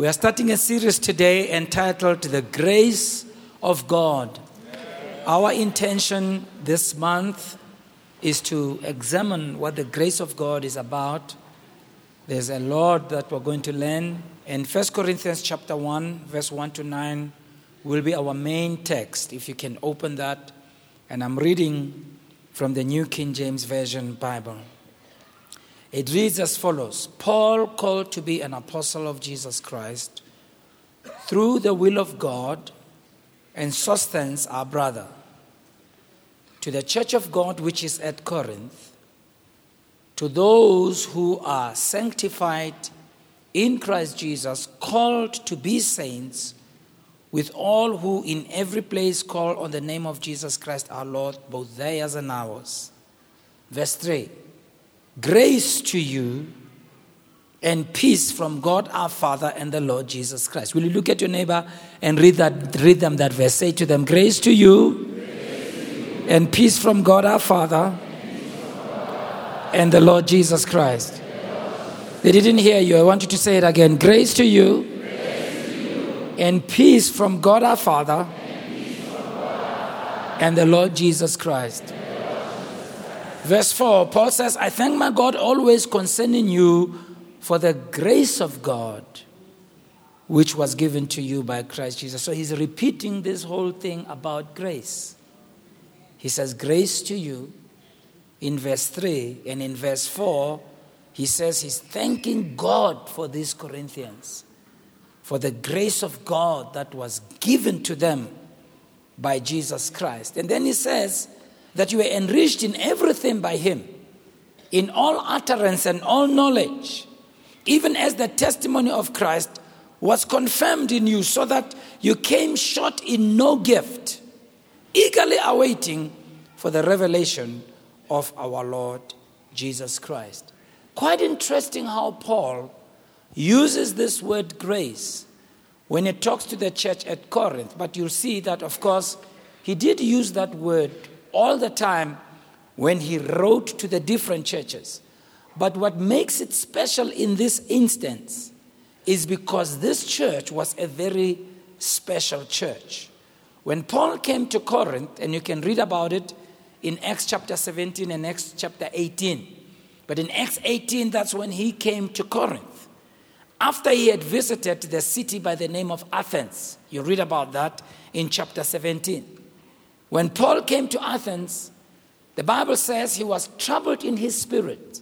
We are starting a series today entitled The Grace of God. Our intention this month is to examine what the grace of God is about. There's a lot that we're going to learn. And 1 Corinthians chapter 1, verse 1 to 9 will be our main text. If you can open that. And I'm reading from the New King James Version Bible. It reads as follows. Paul, called to be an apostle of Jesus Christ, through the will of God, and Sosthenes, our brother, to the church of God which is at Corinth, to those who are sanctified in Christ Jesus, called to be saints, with all who in every place call on the name of Jesus Christ our Lord, both theirs and ours. Verse 3 Grace to you and peace from God our Father and the Lord Jesus Christ. Will you look at your neighbor and read, that, read them that verse? Say to them, Grace to you, Grace and peace from God our Father and the Lord Jesus Christ. They didn't hear you. I want you to say it again. Grace to you, Grace to you. and peace from God our Father and the Lord Jesus Christ. Verse 4, Paul says, I thank my God always concerning you for the grace of God which was given to you by Christ Jesus. So he's repeating this whole thing about grace. He says, Grace to you in verse 3, and in verse 4, he says he's thanking God for these Corinthians, for the grace of God that was given to them by Jesus Christ. And then he says that you were enriched in everything by him, in all utterance and all knowledge, even as the testimony of Christ was confirmed in you, so that you came short in no gift, eagerly awaiting for the revelation of our Lord Jesus Christ. Quite interesting how Paul uses this word grace when he talks to the church at Corinth. But you'll see that, of course, he did use that word all the time when he wrote to the different churches. But what makes it special in this instance is because this church was a very special church. When Paul came to Corinth, and you can read about it in Acts chapter 17 and Acts chapter 18. But in Acts 18, that's when he came to Corinth. After he had visited the city by the name of Athens. You read about that in chapter 17. When Paul came to Athens, the Bible says he was troubled in his spirit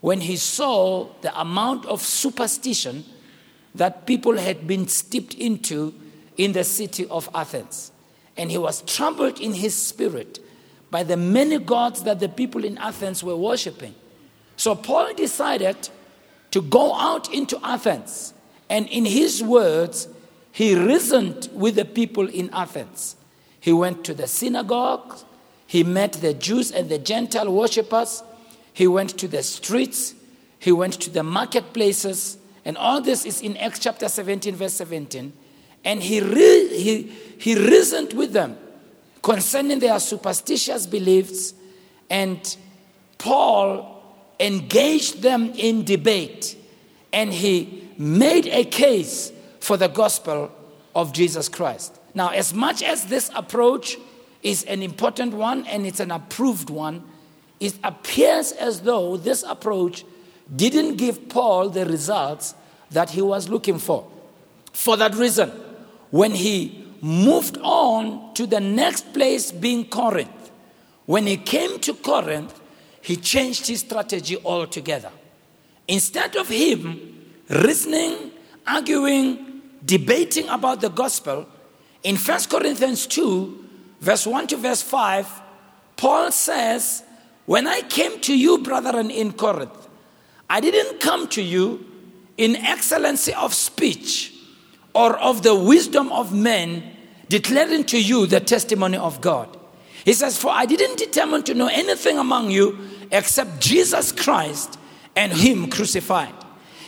when he saw the amount of superstition that people had been steeped into in the city of Athens. And he was troubled in his spirit by the many gods that the people in Athens were worshiping. So Paul decided to go out into Athens. And in his words, he reasoned with the people in Athens. He went to the synagogues, he met the Jews and the Gentile worshippers, he went to the streets, he went to the marketplaces, and all this is in Acts chapter 17, verse 17. And he, re- he, he reasoned with them concerning their superstitious beliefs, and Paul engaged them in debate, and he made a case for the gospel of Jesus Christ. Now, as much as this approach is an important one and it's an approved one, it appears as though this approach didn't give Paul the results that he was looking for. For that reason, when he moved on to the next place being Corinth, when he came to Corinth, he changed his strategy altogether. Instead of him reasoning, arguing, debating about the gospel, in 1 Corinthians 2, verse 1 to verse 5, Paul says, When I came to you, brethren, in Corinth, I didn't come to you in excellency of speech or of the wisdom of men, declaring to you the testimony of God. He says, For I didn't determine to know anything among you except Jesus Christ and Him crucified.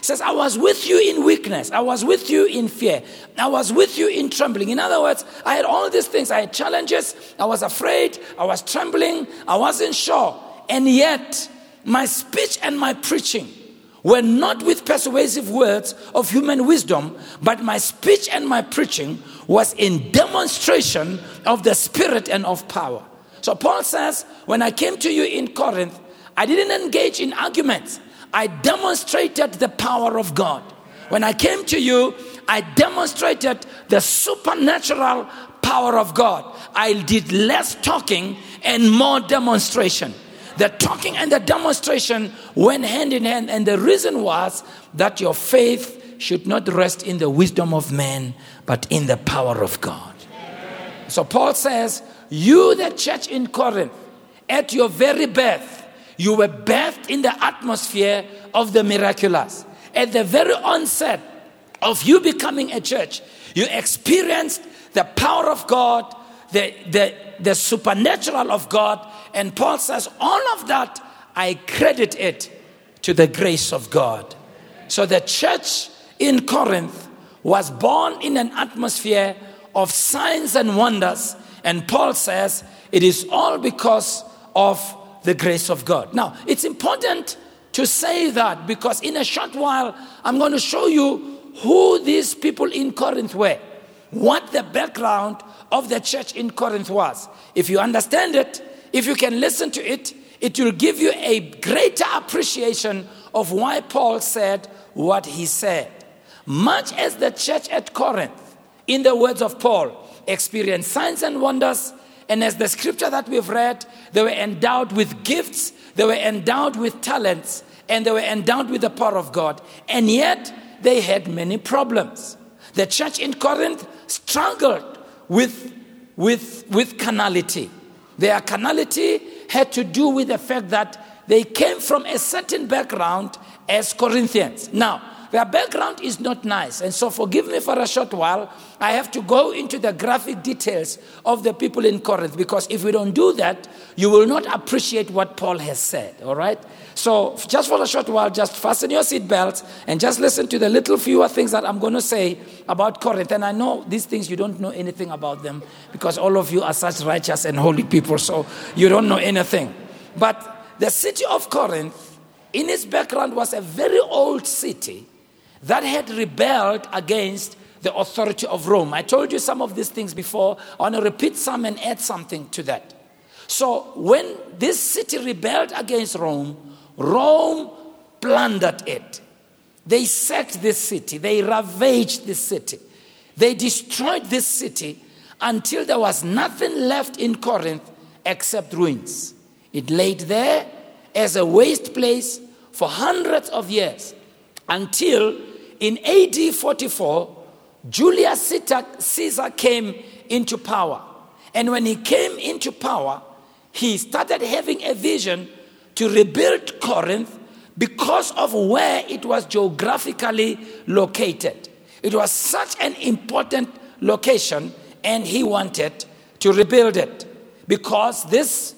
Says, I was with you in weakness. I was with you in fear. I was with you in trembling. In other words, I had all these things. I had challenges. I was afraid. I was trembling. I wasn't sure. And yet, my speech and my preaching were not with persuasive words of human wisdom, but my speech and my preaching was in demonstration of the Spirit and of power. So Paul says, When I came to you in Corinth, I didn't engage in arguments, I demonstrated the power of God. When I came to you, I demonstrated the supernatural power of God. I did less talking and more demonstration. The talking and the demonstration went hand in hand, and the reason was that your faith should not rest in the wisdom of man, but in the power of God. So Paul says, You, the church in Corinth, at your very birth, you were birthed in the atmosphere of the miraculous. At the very onset of you becoming a church, you experienced the power of God, the, the, the supernatural of God. And Paul says, all of that, I credit it to the grace of God. So the church in Corinth was born in an atmosphere of signs and wonders. And Paul says, it is all because of the grace of God. Now, it's important to say that because in a short while, I'm going to show you who these people in Corinth were what the background of the church in Corinth was. If you understand it, if you can listen to it, it will give you a greater appreciation of why Paul said what he said. Much as the church at Corinth, in the words of Paul, experienced signs and wonders, and as the scripture that we've read, they were endowed with gifts, they were endowed with talents, and they were endowed with the power of God, and yet they had many problems. The church in Corinth struggled with, with, with carnality. Their carnality had to do with the fact that they came from a certain background as Corinthians. Now, their background is not nice. And so, forgive me for a short while. I have to go into the graphic details of the people in Corinth because if we don't do that, you will not appreciate what Paul has said. All right? So, just for a short while, just fasten your seatbelts and just listen to the little fewer things that I'm going to say about Corinth. And I know these things you don't know anything about them because all of you are such righteous and holy people, so you don't know anything. But the city of Corinth, in its background, was a very old city that had rebelled against the authority of Rome. I told you some of these things before. I want to repeat some and add something to that. So, when this city rebelled against Rome, Rome plundered it. They sacked this city, they ravaged this city, they destroyed this city until there was nothing left in Corinth except ruins. It laid there as a waste place for hundreds of years until in AD 44, Julius Caesar came into power. And when he came into power, he started having a vision to rebuild Corinth because of where it was geographically located. It was such an important location, and he wanted to rebuild it because this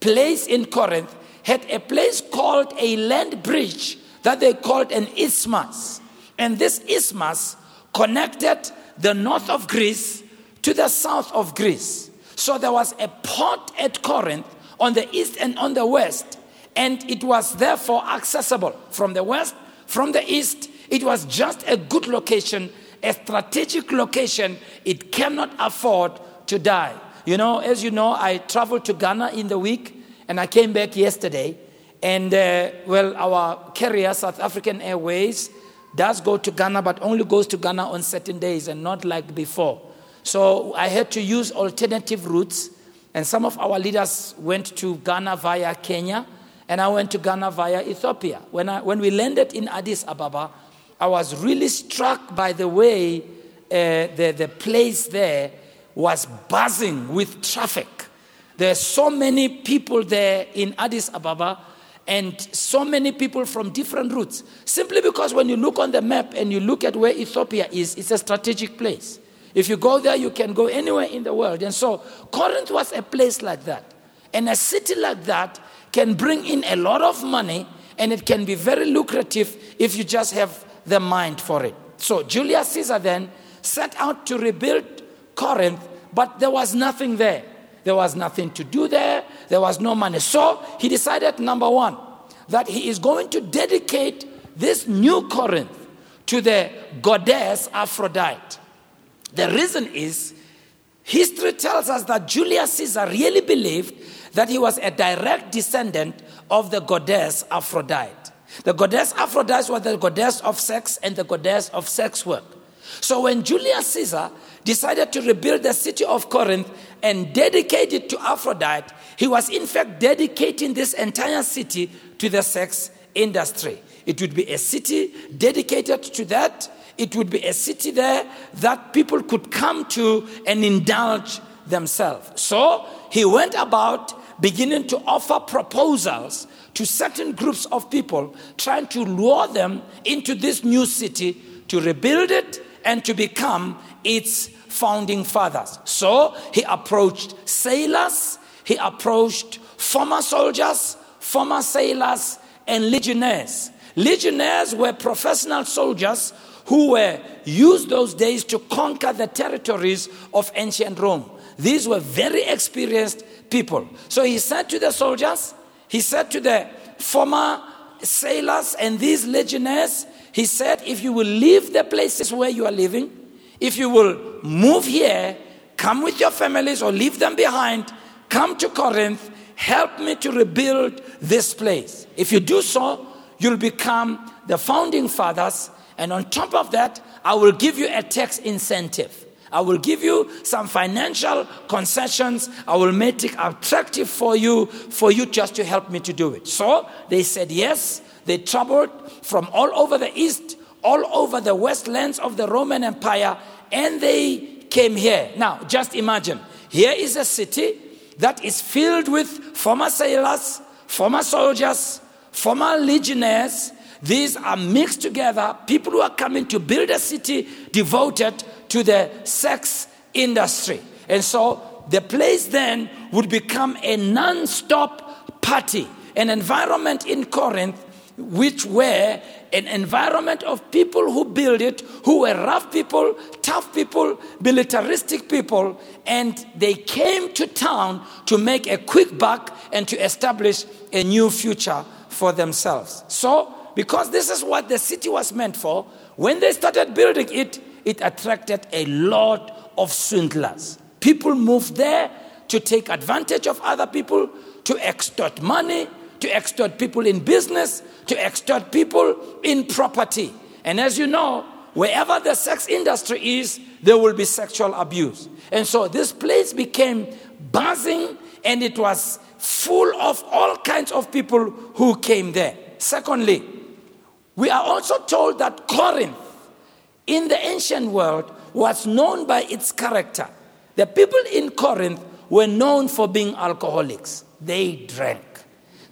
place in Corinth had a place called a land bridge that they called an isthmus. And this isthmus connected the north of Greece to the south of Greece. So there was a port at Corinth on the east and on the west, and it was therefore accessible from the west, from the east. It was just a good location, a strategic location. It cannot afford to die. You know, as you know, I traveled to Ghana in the week, and I came back yesterday. And uh, well, our carrier, South African Airways, does go to Ghana, but only goes to Ghana on certain days and not like before. So I had to use alternative routes, and some of our leaders went to Ghana via Kenya, and I went to Ghana via Ethiopia. When, I, when we landed in Addis Ababa, I was really struck by the way uh, the, the place there was buzzing with traffic. There are so many people there in Addis Ababa and so many people from different routes. Simply because when you look on the map and you look at where Ethiopia is, it's a strategic place. If you go there, you can go anywhere in the world. And so Corinth was a place like that. And a city like that can bring in a lot of money and it can be very lucrative if you just have the mind for it. So Julius Caesar then set out to rebuild Corinth, but there was nothing there. There was nothing to do there, there was no money. So he decided, number one, that he is going to dedicate this new Corinth to the goddess Aphrodite. The reason is history tells us that Julius Caesar really believed that he was a direct descendant of the goddess Aphrodite. The goddess Aphrodite was the goddess of sex and the goddess of sex work. So when Julius Caesar decided to rebuild the city of Corinth and dedicate it to Aphrodite, he was in fact dedicating this entire city to the sex industry. It would be a city dedicated to that. It would be a city there that people could come to and indulge themselves. So he went about beginning to offer proposals to certain groups of people, trying to lure them into this new city to rebuild it and to become its founding fathers. So he approached sailors, he approached former soldiers, former sailors, and legionnaires. Legionnaires were professional soldiers who were used those days to conquer the territories of ancient Rome. These were very experienced people. So he said to the soldiers, he said to the former sailors and these legionnaires, he said, if you will leave the places where you are living, if you will move here, come with your families or leave them behind, come to Corinth, help me to rebuild this place. If you do so, you'll become the founding fathers. And on top of that, I will give you a tax incentive. I will give you some financial concessions. I will make it attractive for you, for you just to help me to do it. So they said yes. They traveled from all over the east, all over the westlands of the Roman Empire, and they came here. Now, just imagine here is a city that is filled with former sailors, former soldiers, former legionnaires. These are mixed together, people who are coming to build a city devoted to the sex industry. And so the place then would become a non stop party, an environment in Corinth which were an environment of people who built it, who were rough people, tough people, militaristic people, and they came to town to make a quick buck and to establish a new future for themselves. So, because this is what the city was meant for, when they started building it, it attracted a lot of swindlers. People moved there to take advantage of other people, to extort money, to extort people in business, to extort people in property. And as you know, wherever the sex industry is, there will be sexual abuse. And so this place became buzzing and it was full of all kinds of people who came there. Secondly, we are also told that Corinth in the ancient world was known by its character. The people in Corinth were known for being alcoholics, they drank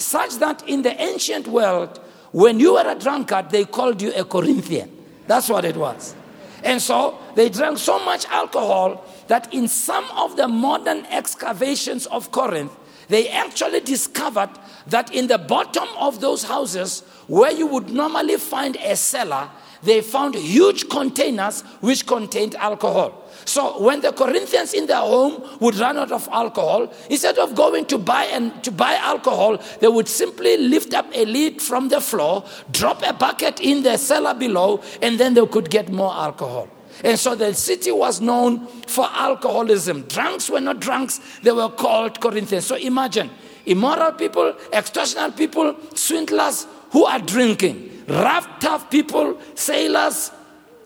such that in the ancient world, when you were a drunkard, they called you a Corinthian. That's what it was. And so they drank so much alcohol that in some of the modern excavations of Corinth, they actually discovered that in the bottom of those houses, where you would normally find a cellar, they found huge containers which contained alcohol. So when the Corinthians in their home would run out of alcohol, instead of going to buy and to buy alcohol, they would simply lift up a lid from the floor, drop a bucket in the cellar below, and then they could get more alcohol. And so the city was known for alcoholism. Drunks were not drunks, they were called Corinthians. So imagine immoral people, extortionate people, swindlers who are drinking, rough, tough people, sailors,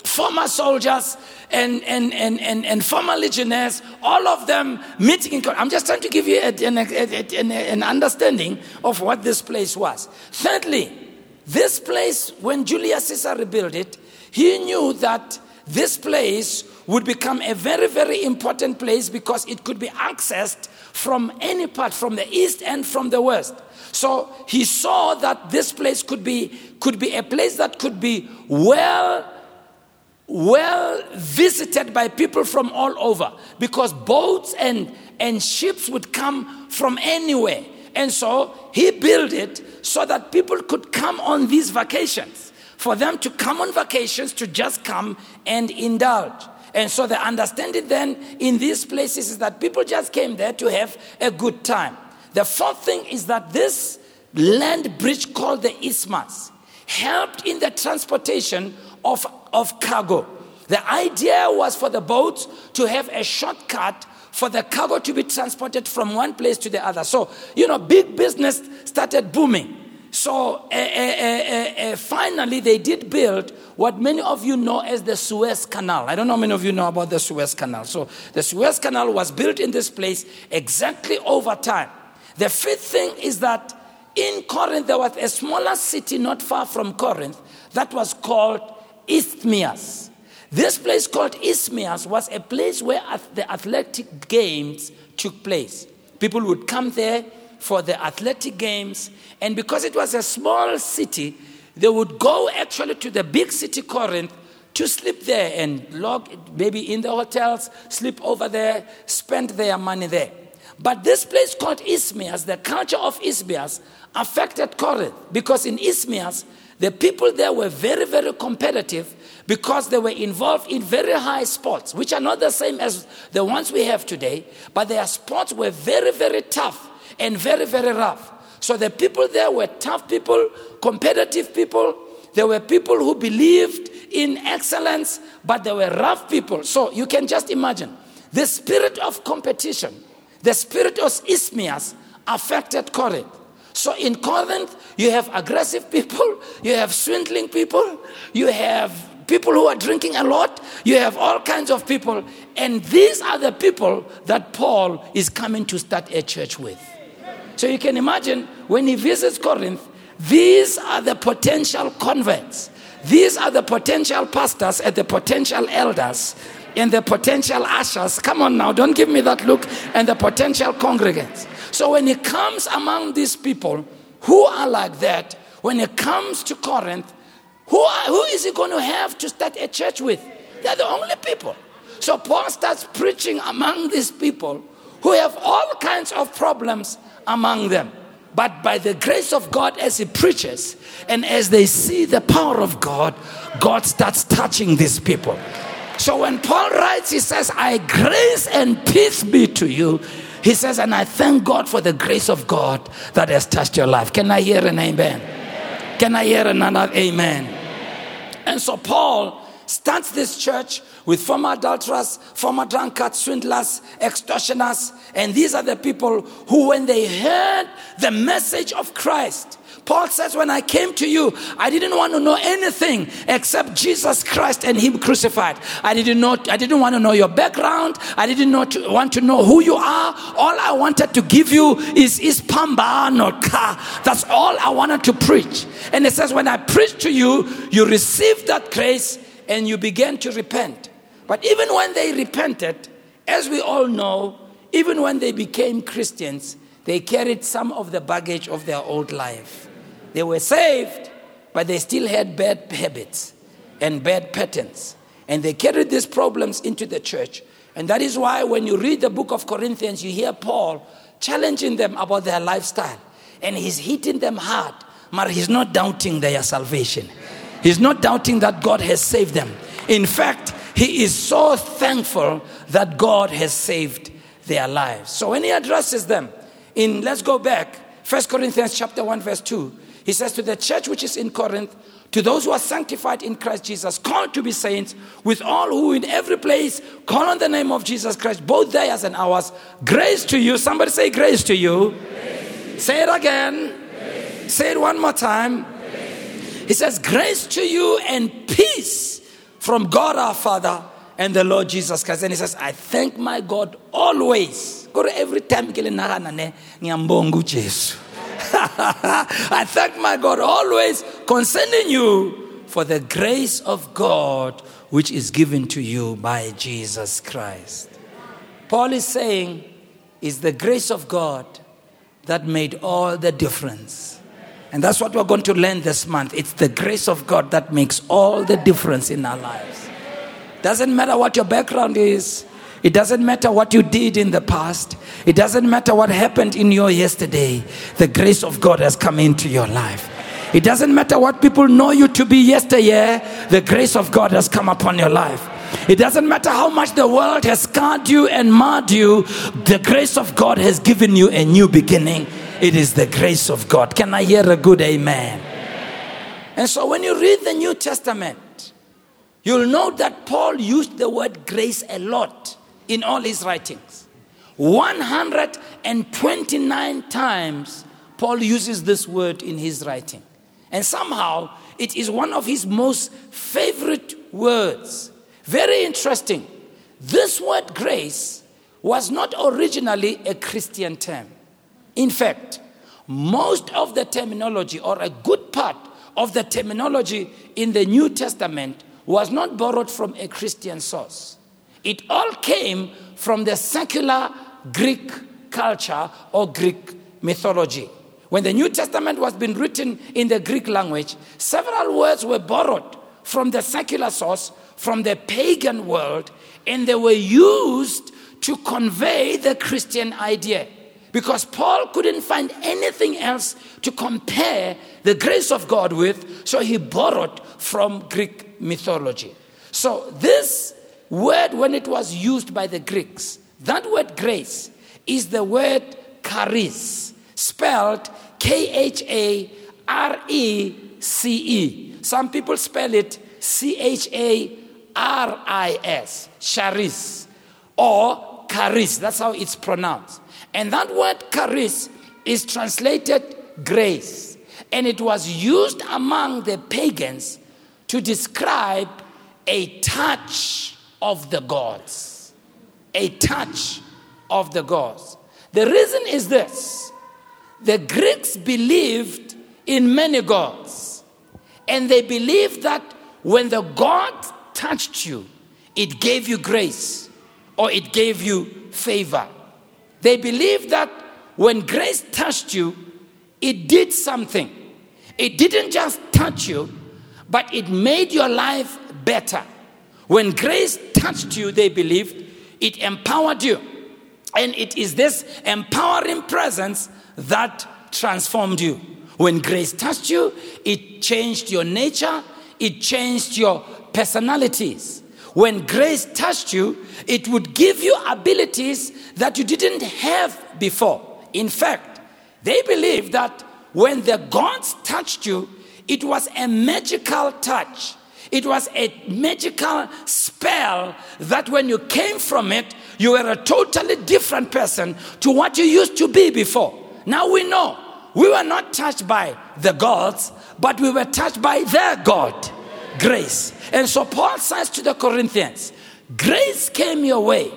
former soldiers and, and, and, and, and former legionnaires, all of them meeting in I'm just trying to give you an, an, an understanding of what this place was. Thirdly, this place, when Julius Caesar rebuilt it, he knew that this place would become a very, very important place because it could be accessed from any part, from the east and from the west. So he saw that this place could be, could be a place that could be well well visited by people from all over because boats and, and ships would come from anywhere. And so he built it so that people could come on these vacations, for them to come on vacations to just come and indulge. And so the understanding then in these places is that people just came there to have a good time. The fourth thing is that this land bridge called the Isthmus helped in the transportation of, of cargo. The idea was for the boats to have a shortcut for the cargo to be transported from one place to the other. So, you know, big business started booming. So, uh, uh, uh, finally, they did build what many of you know as the Suez Canal. I don't know how many of you know about the Suez Canal. So, the Suez Canal was built in this place exactly over time. The fifth thing is that in Corinth, there was a smaller city not far from Corinth that was called Isthmias. This place called Isthmias was a place where the athletic games took place. People would come there for the athletic games, and because it was a small city, they would go actually to the big city Corinth to sleep there and log maybe in the hotels, sleep over there, spend their money there. But this place called Isthmias, the culture of Isthmias, affected Corinth because in Isthmias, the people there were very, very competitive because they were involved in very high sports, which are not the same as the ones we have today, but their sports were very, very tough and very, very rough. So the people there were tough people, competitive people. There were people who believed in excellence, but they were rough people. So you can just imagine the spirit of competition, the spirit of Isthmias affected Corinth. So in Corinth, you have aggressive people, you have swindling people, you have people who are drinking a lot, you have all kinds of people. And these are the people that Paul is coming to start a church with. So you can imagine when he visits Corinth, these are the potential converts. These are the potential pastors and the potential elders and the potential ushers. Come on now, don't give me that look. And the potential congregants. So when he comes among these people who are like that, when he comes to Corinth, who, are, who is he going to have to start a church with? They're the only people. So Paul starts preaching among these people who have all kinds of problems among them. But by the grace of God, as he preaches and as they see the power of God, God starts touching these people. So when Paul writes, he says, I grace and peace be to you. He says, and I thank God for the grace of God that has touched your life. Can I hear an amen? Can I hear another amen? And so Paul starts this church with former adulterers, former drunkards, swindlers, extortioners. And these are the people who, when they heard the message of Christ, Paul says, When I came to you, I didn't want to know anything except Jesus Christ and Him crucified. I didn't know, I didn't want to know your background. I didn't know to, want to know who you are. All I wanted to give you is, is pamba no ka. That's all I wanted to preach. And it says, When I preached to you, you received that grace and you began to repent. But even when they repented, as we all know, even when they became Christians, they carried some of the baggage of their old life. They were saved, but they still had bad habits and bad patterns. And they carried these problems into the church. And that is why when you read the book of Corinthians, you hear Paul challenging them about their lifestyle. And he's hitting them hard, but he's not doubting their salvation. He's not doubting that God has saved them. In fact, he is so thankful that God has saved their lives. So when he addresses them, in let's go back, 1 Corinthians chapter 1, verse 2, he says, To the church which is in Corinth, to those who are sanctified in Christ Jesus, called to be saints, with all who in every place call on the name of Jesus Christ, both theirs and ours, grace to you. Somebody say, Grace to you. Grace. Say it again. Grace. Say it one more time. Grace. He says, Grace to you and peace from God our Father and the Lord Jesus Christ. And he says, I thank my God always. Go to every time. I thank my God always concerning you for the grace of God which is given to you by Jesus Christ. Paul is saying, it's the grace of God that made all the difference. And that's what we're going to learn this month. It's the grace of God that makes all the difference in our lives. Doesn't matter what your background is, it doesn't matter what you did in the past. It doesn't matter what happened in your yesterday. The grace of God has come into your life. It doesn't matter what people know you to be yesteryear. The grace of God has come upon your life. It doesn't matter how much the world has scarred you and marred you. The grace of God has given you a new beginning. It is the grace of God. Can I hear a good amen? And so when you read the New Testament, you'll note that Paul used the word grace a lot in all his writings. 129 times Paul uses this word in his writing. And somehow it is one of his most favorite words. Very interesting. This word grace was not originally a Christian term. In fact, most of the terminology, or a good part of the terminology in the New Testament, was not borrowed from a Christian source. It all came from the secular Greek culture or Greek mythology. When the New Testament was being written in the Greek language, several words were borrowed from the secular source, from the pagan world, and they were used to convey the Christian idea. Because Paul couldn't find anything else to compare the grace of God with, so he borrowed from Greek mythology. So, this word, when it was used by the Greeks, that word grace is the word charis, spelled K H A R E C E. Some people spell it C H A R I S, charis, or charis. That's how it's pronounced. And that word charis is translated grace. And it was used among the pagans to describe a touch of the gods. A touch of the gods. The reason is this the Greeks believed in many gods, and they believed that when the god touched you, it gave you grace or it gave you favor. They believed that when grace touched you, it did something. It didn't just touch you, but it made your life better. When grace touched you, they believed it empowered you. And it is this empowering presence that transformed you. When grace touched you, it changed your nature, it changed your personalities. When grace touched you, it would give you abilities that you didn't have before. In fact, they believe that when the gods touched you, it was a magical touch. It was a magical spell that when you came from it, you were a totally different person to what you used to be before. Now we know we were not touched by the gods, but we were touched by their God, grace. And so Paul says to the Corinthians, Grace came your way,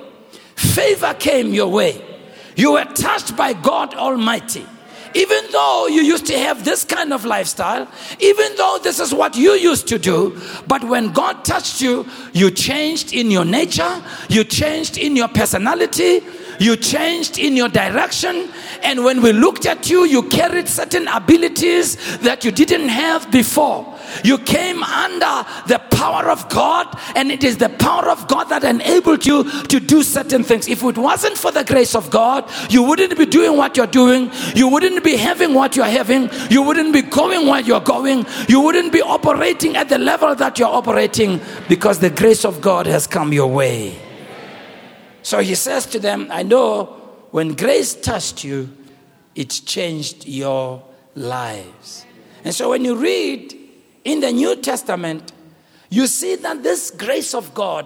favor came your way. You were touched by God Almighty. Even though you used to have this kind of lifestyle, even though this is what you used to do, but when God touched you, you changed in your nature, you changed in your personality, you changed in your direction. And when we looked at you, you carried certain abilities that you didn't have before. You came under the power of God, and it is the power of God that enabled you to do certain things. If it wasn't for the grace of God, you wouldn't be doing what you're doing, you wouldn't be having what you're having, you wouldn't be going where you're going, you wouldn't be operating at the level that you're operating because the grace of God has come your way. So he says to them, I know when grace touched you, it changed your lives. And so when you read in the New Testament, you see that this grace of God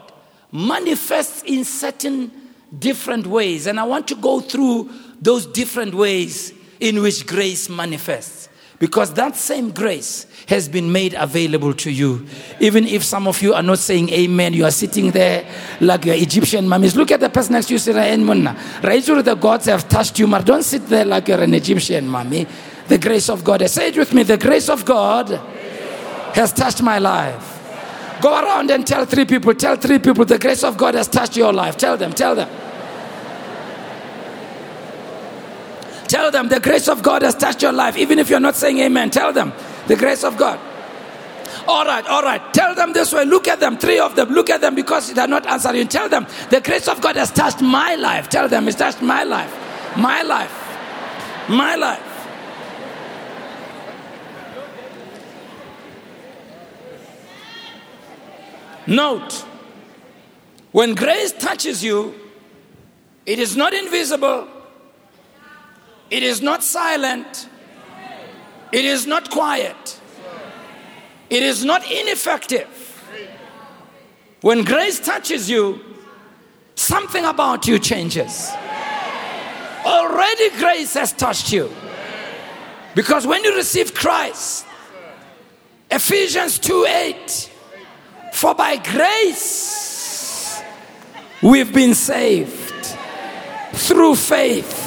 manifests in certain different ways. And I want to go through those different ways in which grace manifests. Because that same grace has been made available to you. Even if some of you are not saying amen, you are sitting there like your Egyptian mummies. Look at the person next to you, say, Right sure the gods have touched you, but don't sit there like you're an Egyptian mummy. The grace of God. Say it with me. The grace of God has touched my life. Go around and tell three people, tell three people the grace of God has touched your life. Tell them, tell them. Tell them the grace of God has touched your life. Even if you're not saying amen, tell them the grace of God. All right, all right. Tell them this way. Look at them, three of them. Look at them because they're not answering. Tell them the grace of God has touched my life. Tell them it's touched my life. My life. My life. Note when grace touches you, it is not invisible, it is not silent. It is not quiet. It is not ineffective. When grace touches you, something about you changes. Already grace has touched you. Because when you receive Christ, Ephesians 2 8, for by grace we've been saved through faith.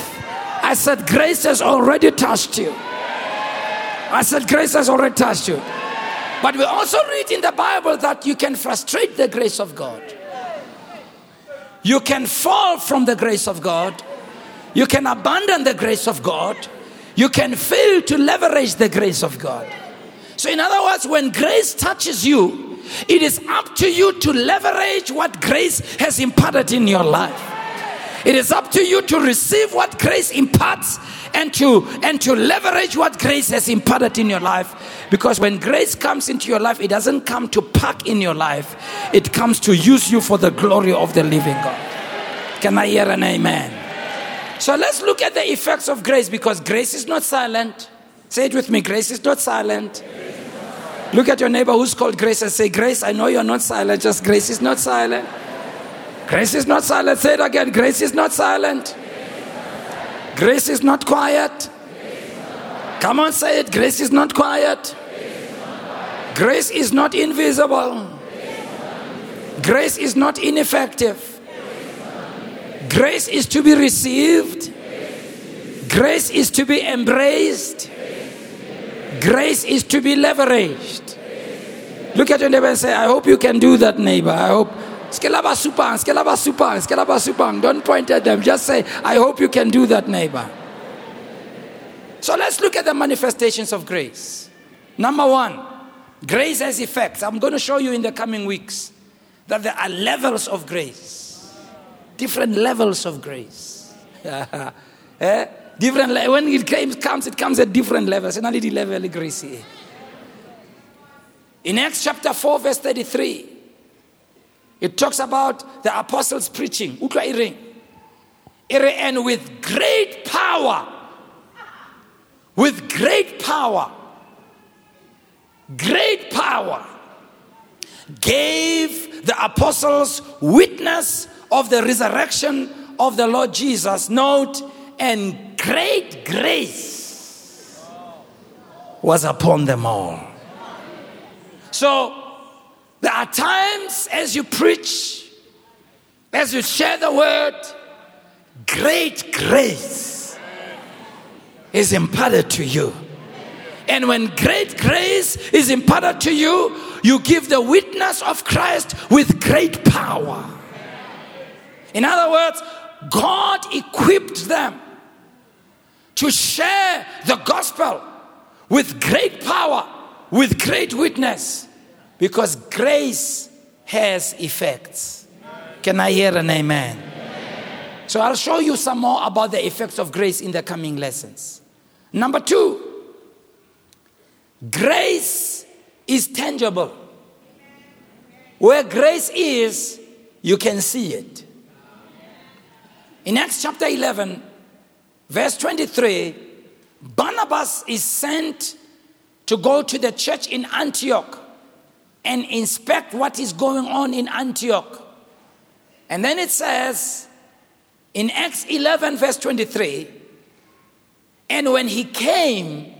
I said, grace has already touched you. I said, grace has already touched you. But we also read in the Bible that you can frustrate the grace of God. You can fall from the grace of God. You can abandon the grace of God. You can fail to leverage the grace of God. So, in other words, when grace touches you, it is up to you to leverage what grace has imparted in your life. It is up to you to receive what grace imparts and to and to leverage what grace has imparted in your life. Because when grace comes into your life it doesn't come to pack in your life. It comes to use you for the glory of the living god. Can i hear an amen? So let's look at the effects of grace because grace is not silent. Say it with me grace is not silent. Look at your neighbor who's called grace and say grace i know you're not silent just grace is not silent grace is not silent say it again grace is not silent Grace is not quiet. Come on, say it. Grace is not quiet. Grace is not invisible. Grace is not ineffective. Grace is to be received. Grace is to be embraced. Grace is to be leveraged. Look at your neighbor and say, I hope you can do that, neighbor. I hope Skelaba supang, skelaba supang, skelaba supang. Don't point at them. Just say, I hope you can do that, neighbor. So let's look at the manifestations of grace. Number one, grace has effects. I'm going to show you in the coming weeks that there are levels of grace, different levels of grace. eh? Different le- when it comes, it comes at different levels. Level grace. In Acts chapter 4, verse 33, it talks about the apostles preaching. And with great power, with great power, great power, gave the apostles witness of the resurrection of the Lord Jesus. Note, and great grace was upon them all. So, there are times as you preach, as you share the word, great grace is imparted to you. And when great grace is imparted to you, you give the witness of Christ with great power. In other words, God equipped them to share the gospel with great power, with great witness. Because grace has effects. Can I hear an amen? So I'll show you some more about the effects of grace in the coming lessons. Number two, grace is tangible. Where grace is, you can see it. In Acts chapter 11, verse 23, Barnabas is sent to go to the church in Antioch and inspect what is going on in Antioch. And then it says in Acts 11, verse 23, and when he came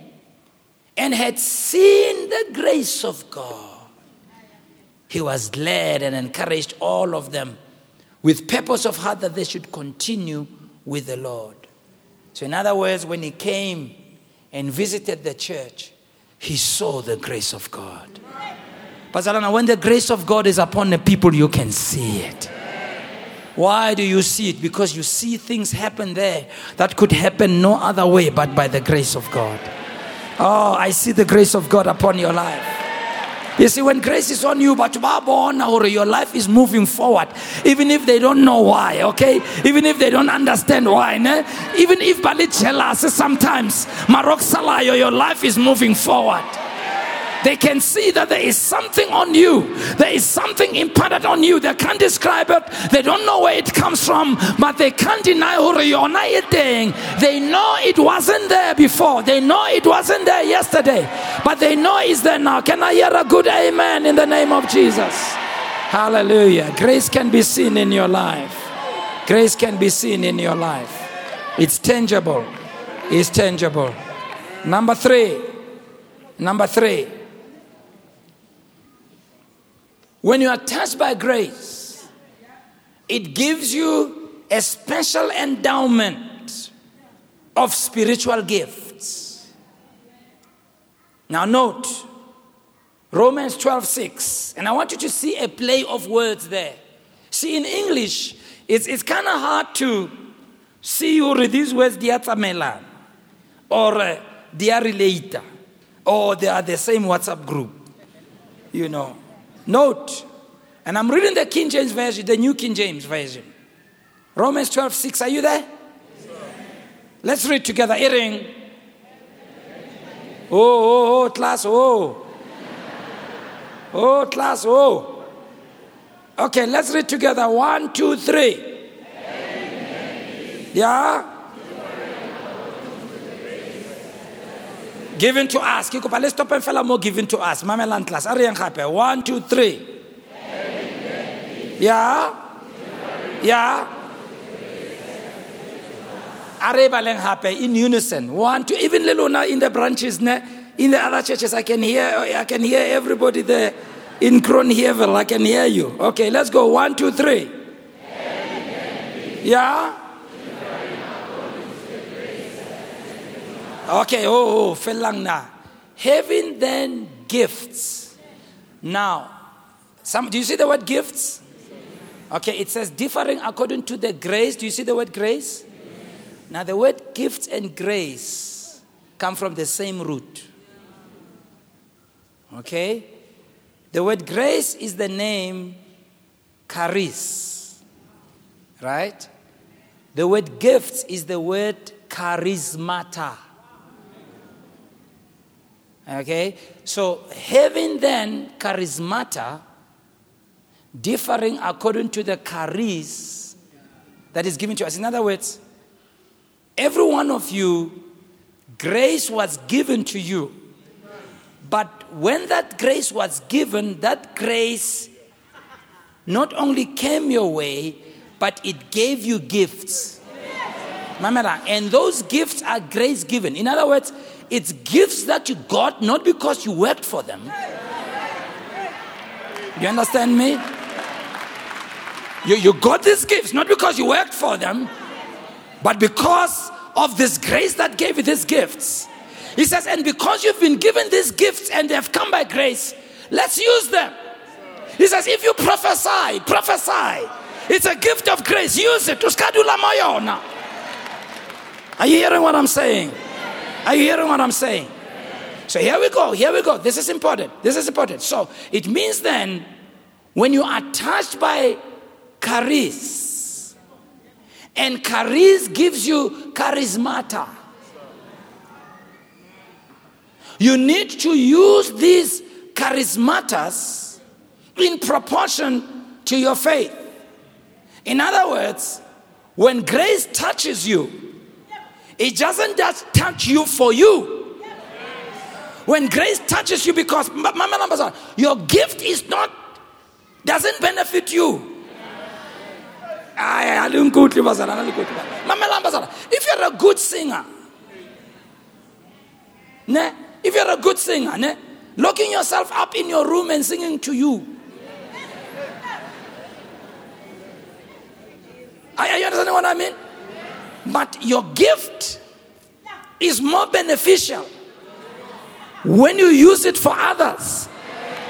and had seen the grace of God, he was led and encouraged all of them with purpose of heart that they should continue with the Lord. So, in other words, when he came and visited the church, he saw the grace of God. Pastor when the grace of God is upon the people, you can see it. Why do you see it? Because you see things happen there that could happen no other way but by the grace of God. Oh, I see the grace of God upon your life. You see, when grace is on you, but or your life is moving forward, even if they don't know why, okay? Even if they don't understand why, ne? even if sometimes, Marok your life is moving forward. They can see that there is something on you. There is something imparted on you. They can't describe it. They don't know where it comes from, but they can't deny. They know it wasn't there before. They know it wasn't there yesterday, but they know it's there now. Can I hear a good amen in the name of Jesus? Hallelujah. Grace can be seen in your life. Grace can be seen in your life. It's tangible. It's tangible. Number three. Number three. When you are touched by grace, it gives you a special endowment of spiritual gifts. Now, note Romans 12 6. And I want you to see a play of words there. See, in English, it's, it's kind of hard to see you read these words, diatsamela, or uh, related, or they are the same WhatsApp group. You know. Note, and I'm reading the King James Version, the New King James Version. Romans 12, 6. Are you there? Let's read together. Earring. Oh, oh, oh, class, oh. Oh, class, oh. Okay, let's read together. One, two, three. Yeah? Given to us. Ke kopa let's stop and fella more given to us. Mamelang class. A re yang gape. 1 2 3. Yeah? Yeah? A re baleng hape in unison. 1 2 even le lona in the branches ne in the other churches I can hear I can hear everybody there in Kronhevel I can hear you. Okay, let's go. 1 2 3. Yeah? Okay, oh, oh na. Having then gifts. Now, some do you see the word gifts? Okay, it says differing according to the grace. Do you see the word grace? Now, the word gifts and grace come from the same root. Okay? The word grace is the name charis. Right? The word gifts is the word charismata. Okay? So, having then charismata, differing according to the charis that is given to us. In other words, every one of you, grace was given to you. But when that grace was given, that grace not only came your way, but it gave you gifts. And those gifts are grace given. In other words, it's gifts that you got not because you worked for them. You understand me? You, you got these gifts not because you worked for them, but because of this grace that gave you these gifts. He says, and because you've been given these gifts and they have come by grace, let's use them. He says, if you prophesy, prophesy. It's a gift of grace. Use it. Are you hearing what I'm saying? Are you hearing what I'm saying? So here we go. Here we go. This is important. This is important. So it means then, when you are touched by charis, and charis gives you charismata, you need to use these charismatas in proportion to your faith. In other words, when grace touches you, it doesn't just touch you for you. When grace touches you, because your gift is not, doesn't benefit you. If you're a good singer, if you're a good singer, locking yourself up in your room and singing to you. Are you understanding what I mean? But your gift is more beneficial when you use it for others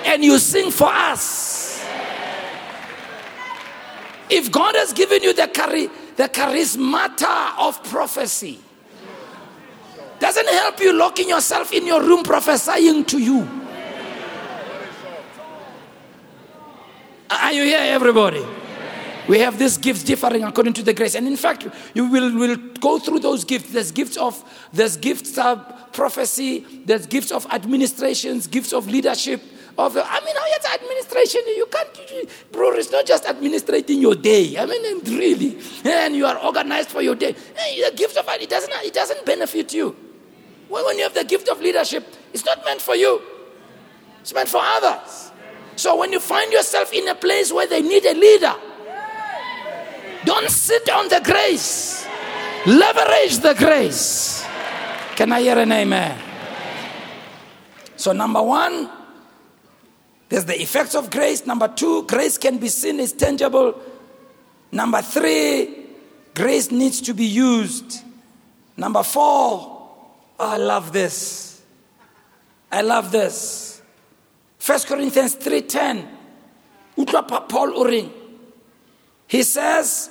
and you sing for us. If God has given you the, chari- the charismata of prophecy, doesn't help you locking yourself in your room prophesying to you. Are you here, everybody? We have these gifts differing according to the grace. And in fact, you will, will go through those gifts. There's gifts of, there's gifts of prophecy, there's gifts of administrations, gifts of leadership. Of, I mean, how it's administration? You can't, bro, it's not just administrating your day. I mean, and really. And you are organized for your day. The gift of it doesn't, it doesn't benefit you. When you have the gift of leadership, it's not meant for you, it's meant for others. So when you find yourself in a place where they need a leader, don't sit on the grace, leverage the grace. Can I hear an amen? So, number one, there's the effects of grace. Number two, grace can be seen, it's tangible. Number three, grace needs to be used. Number four, Oh, I love this. I love this. 1 Corinthians 3:10. Utlwa Paul. He says,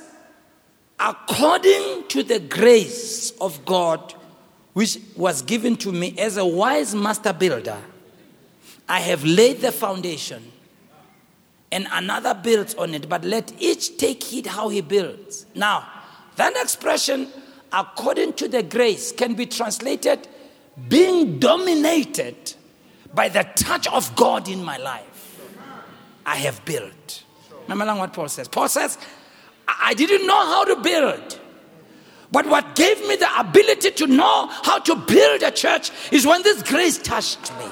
according to the grace of God which was given to me as a wise master builder, I have laid the foundation and another builds on it, but let each take heed how he builds. Now, that expression according to the grace can be translated being dominated by the touch of God in my life. I have built. Remember what Paul says? Paul says, I didn't know how to build. But what gave me the ability to know how to build a church is when this grace touched me.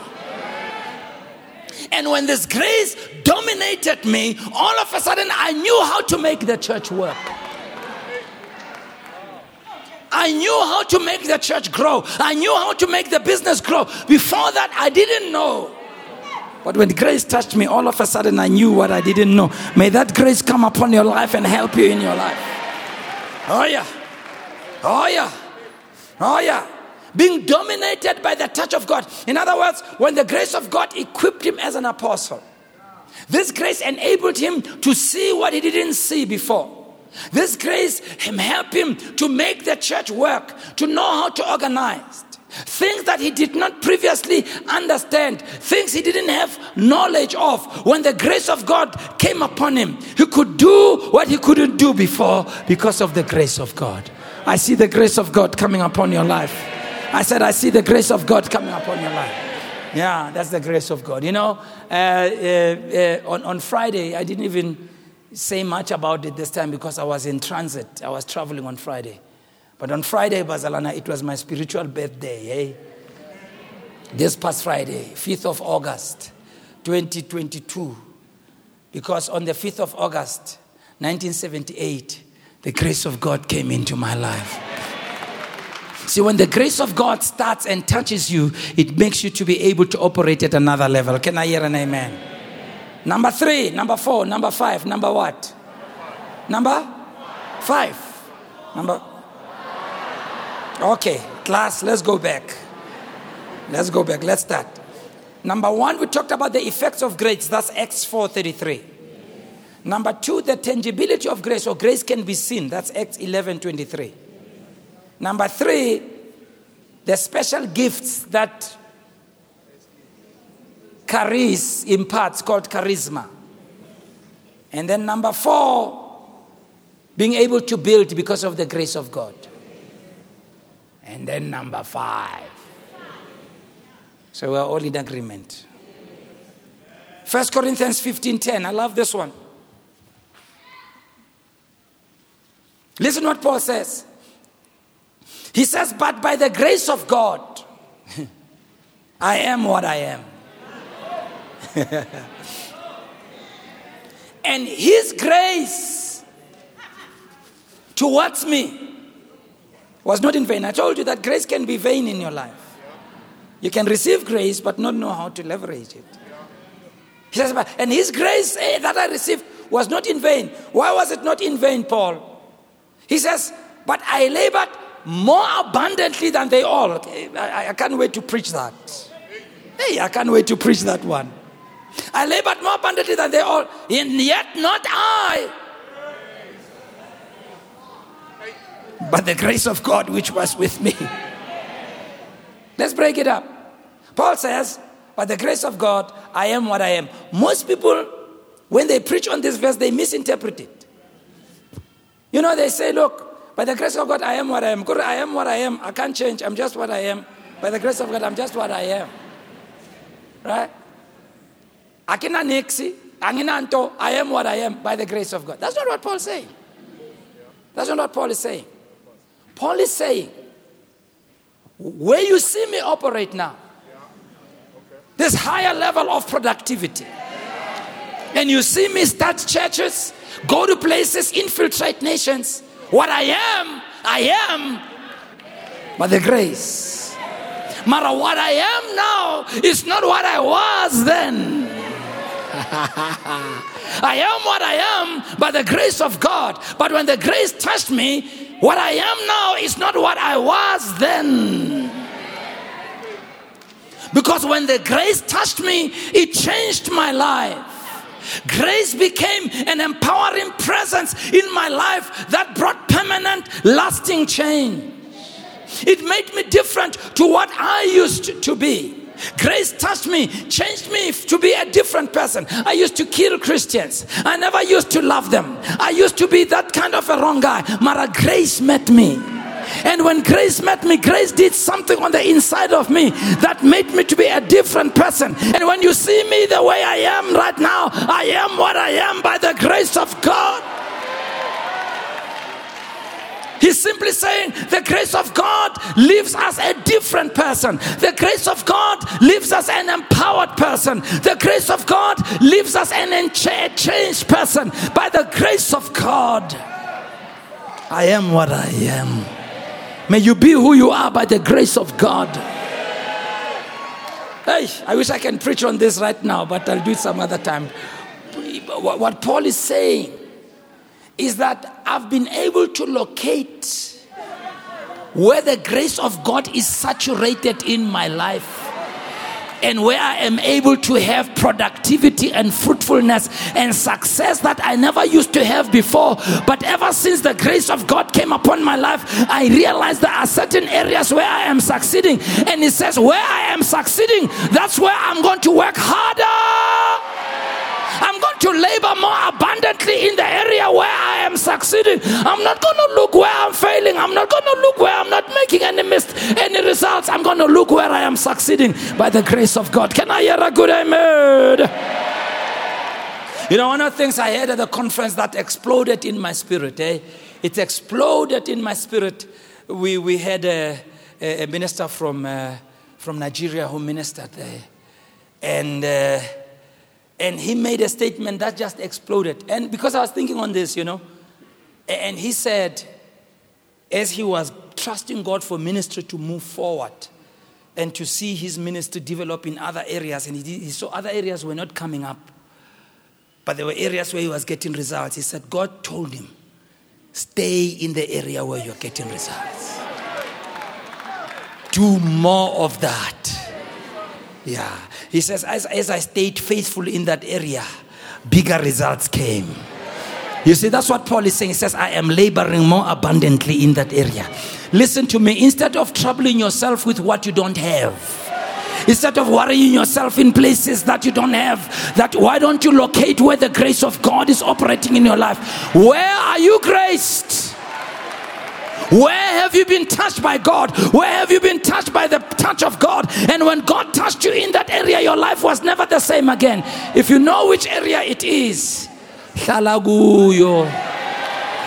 And when this grace dominated me, all of a sudden I knew how to make the church work. I knew how to make the church grow. I knew how to make the business grow. Before that, I didn't know. But when grace touched me, all of a sudden I knew what I didn't know. May that grace come upon your life and help you in your life. Oh, yeah. Oh, yeah. Oh, yeah. Being dominated by the touch of God. In other words, when the grace of God equipped him as an apostle, this grace enabled him to see what he didn't see before. This grace helped him to make the church work, to know how to organize. Things that he did not previously understand, things he didn't have knowledge of. When the grace of God came upon him, he could do what he couldn't do before because of the grace of God. I see the grace of God coming upon your life. I said, I see the grace of God coming upon your life. Yeah, that's the grace of God. You know, uh, uh, uh, on, on Friday, I didn't even say much about it this time because I was in transit. I was traveling on Friday. But on Friday, Bazalana, it was my spiritual birthday. Eh? This past Friday, 5th of August, 2022. Because on the 5th of August, 1978, the grace of God came into my life. See, when the grace of God starts and touches you, it makes you to be able to operate at another level. Can I hear an amen? Number three, number four, number five, number what? Number five. Number. Okay, class, let's go back. Let's go back. Let's start. Number one, we talked about the effects of grace. That's Acts 4:33. Number two, the tangibility of grace, or grace can be seen. That's Acts 11:23. Number three, the special gifts that charis imparts called charisma. And then number four, being able to build because of the grace of God. And then number five. So we're all in agreement. First Corinthians 15:10. I love this one. Listen what Paul says. He says, But by the grace of God, I am what I am. and His grace towards me was not in vain. I told you that grace can be vain in your life. You can receive grace but not know how to leverage it. He says, and His grace eh, that I received was not in vain. Why was it not in vain, Paul? He says, but I labored more abundantly than they all. I, I can't wait to preach that. Hey, I can't wait to preach that one. I labored more abundantly than they all, and yet not I. But the grace of God which was with me. Let's break it up. Paul says, By the grace of God, I am what I am. Most people, when they preach on this verse, they misinterpret it. You know, they say, Look, by the grace of God, I am what I am. God, I am what I am. I can't change. I'm just what I am. By the grace of God, I'm just what I am. Right? Akina nixi, anginanto, I am what I am by the grace of God. That's not what Paul's saying. That's not what Paul is saying. Paul is saying, where you see me operate now, this higher level of productivity. And you see me start churches, go to places, infiltrate nations. What I am, I am by the grace. Matter what I am now is not what I was then. I am what I am by the grace of God. But when the grace touched me, what I am now is not what I was then. Because when the grace touched me, it changed my life. Grace became an empowering presence in my life that brought permanent, lasting change. It made me different to what I used to be. Grace touched me, changed me to be a different person. I used to kill Christians. I never used to love them. I used to be that kind of a wrong guy. Mara, grace met me. And when grace met me, grace did something on the inside of me that made me to be a different person. And when you see me the way I am right now, I am what I am by the grace of God. He's simply saying the grace of God leaves us a different person. The grace of God leaves us an empowered person. The grace of God leaves us an changed person. By the grace of God, I am what I am. May you be who you are by the grace of God. Hey, I wish I can preach on this right now, but I'll do it some other time. What Paul is saying is that I've been able to locate where the grace of God is saturated in my life and where I am able to have productivity and fruitfulness and success that I never used to have before. But ever since the grace of God came upon my life, I realized there are certain areas where I am succeeding. And He says, Where I am succeeding, that's where I'm going to work harder. I'm going to labor more abundantly in the area where I am succeeding. I'm not going to look where I'm failing. I'm not going to look where I'm not making any mist, any results. I'm going to look where I am succeeding by the grace of God. Can I hear a good amen? You know, one of the things I heard at the conference that exploded in my spirit, eh? It exploded in my spirit. We, we had a, a minister from, uh, from Nigeria who ministered there. And uh, and he made a statement that just exploded. And because I was thinking on this, you know, and he said, as he was trusting God for ministry to move forward and to see his ministry develop in other areas, and he, he saw other areas were not coming up, but there were areas where he was getting results. He said, God told him, stay in the area where you're getting results. Do more of that. Yeah. He says, as, as I stayed faithful in that area, bigger results came. You see, that's what Paul is saying. He says, I am laboring more abundantly in that area. Listen to me. Instead of troubling yourself with what you don't have, instead of worrying yourself in places that you don't have that why don't you locate where the grace of god is operating in your life where are you graced where have you been touched by God? Where have you been touched by the touch of God? And when God touched you in that area, your life was never the same again. If you know which area it is,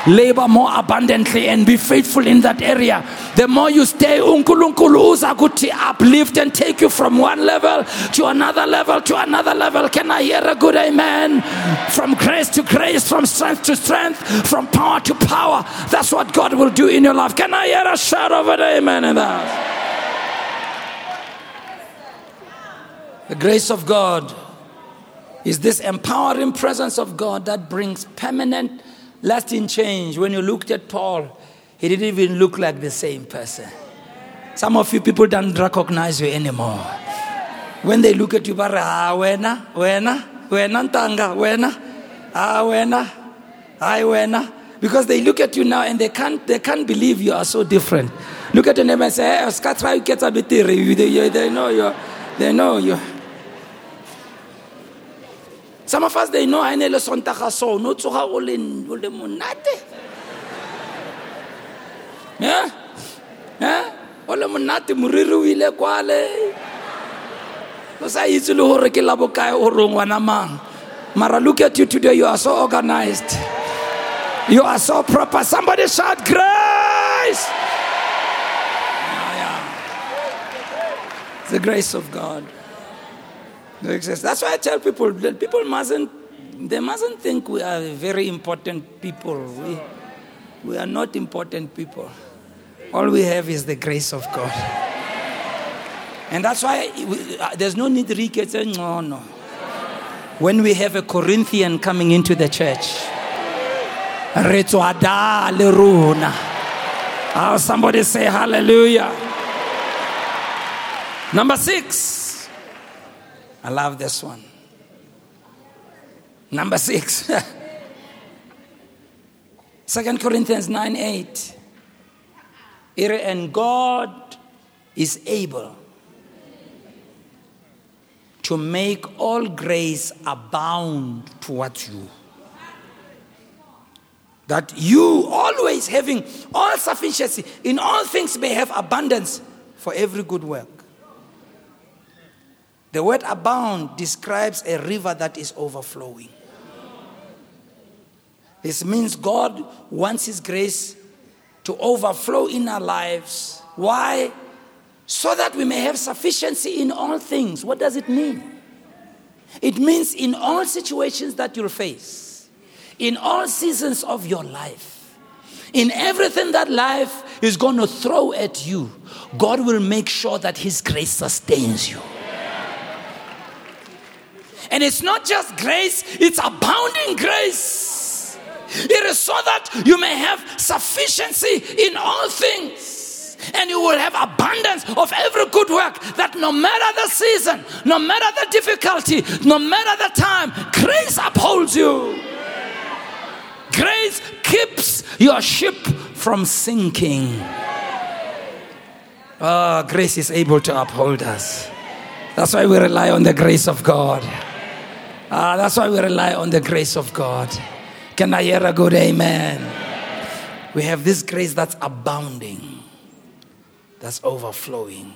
labor more abundantly and be faithful in that area. The more you stay, uplift and take you from one level to another level to another level. Can I hear a good amen? From grace to grace, from strength to strength, from power to power. That's what God will do in your life. Can I hear a shout of an amen in that? The grace of God is this empowering presence of God that brings permanent lasting change. When you looked at Paul, he didn't even look like the same person. Some of you people don't recognize you anymore. When they look at you, bara, ah, wena, wena, wena, ntanga, wena, ah, wena, hi, wena. Because they look at you now and they can't, they can't believe you are so different. Look at your neighbor and say, hey, Skatra, you get a bit they know you. They know you. Some of us, they know I ne le sontaga so no tsoga o le o monate. Yeah? Yeah? O o le monate moriri o ile kwale o sa itse le gore ke la bokae gore ngwana mang mara look at you today you are so organized you are so proper somebody shout grace It's the grace of God. That's why I tell people that people mustn't they mustn't think we are very important people. We, we are not important people. All we have is the grace of God. And that's why we, uh, there's no need to say, no, no. When we have a Corinthian coming into the church, oh, somebody say hallelujah. Number six. I love this one. Number six. Second Corinthians 9 8. And God is able to make all grace abound towards you. That you always having all sufficiency in all things may have abundance for every good work. The word abound describes a river that is overflowing. This means God wants His grace to overflow in our lives. Why? So that we may have sufficiency in all things. What does it mean? It means in all situations that you'll face, in all seasons of your life, in everything that life is going to throw at you, God will make sure that His grace sustains you. And it's not just grace, it's abounding grace. It is so that you may have sufficiency in all things. And you will have abundance of every good work. That no matter the season, no matter the difficulty, no matter the time, grace upholds you. Grace keeps your ship from sinking. Oh, grace is able to uphold us. That's why we rely on the grace of God. Uh, that's why we rely on the grace of God. Can I hear a good amen? We have this grace that's abounding, that's overflowing.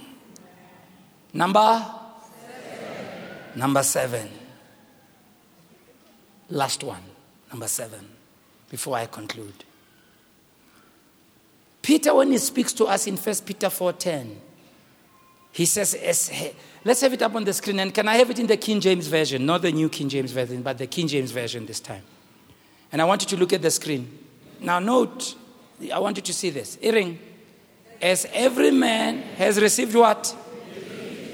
Number? Seven. Number seven. Last one. Number seven. Before I conclude. Peter, when he speaks to us in 1 Peter 4:10, he says, Let's have it up on the screen. And can I have it in the King James Version? Not the New King James Version, but the King James Version this time. And I want you to look at the screen. Now, note, I want you to see this. Earring. As every man has received what?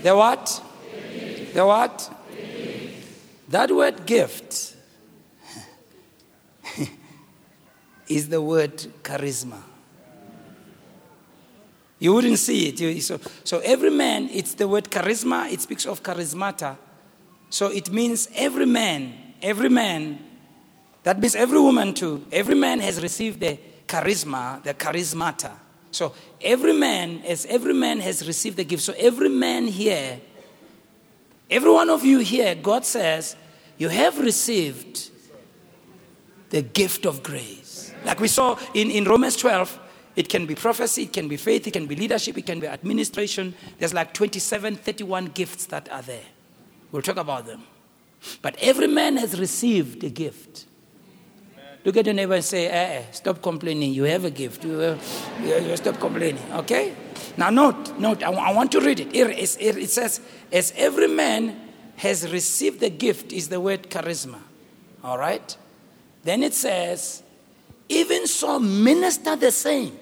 The what? The what? That word gift is the word charisma. You wouldn't see it. So, so every man, it's the word charisma, it speaks of charismata. So it means every man, every man, that means every woman too, every man has received the charisma, the charismata. So every man, as every man has received the gift, so every man here, every one of you here, God says, you have received the gift of grace. Like we saw in, in Romans 12, it can be prophecy, it can be faith, it can be leadership, it can be administration. There's like 27, 31 gifts that are there. We'll talk about them. But every man has received a gift. Look at your neighbor and say, eh, eh, stop complaining. You have a gift. You, uh, you, you stop complaining. Okay? Now, note, note, I, I want to read it. It, it. it says, as every man has received the gift, is the word charisma. All right? Then it says, even so, minister the same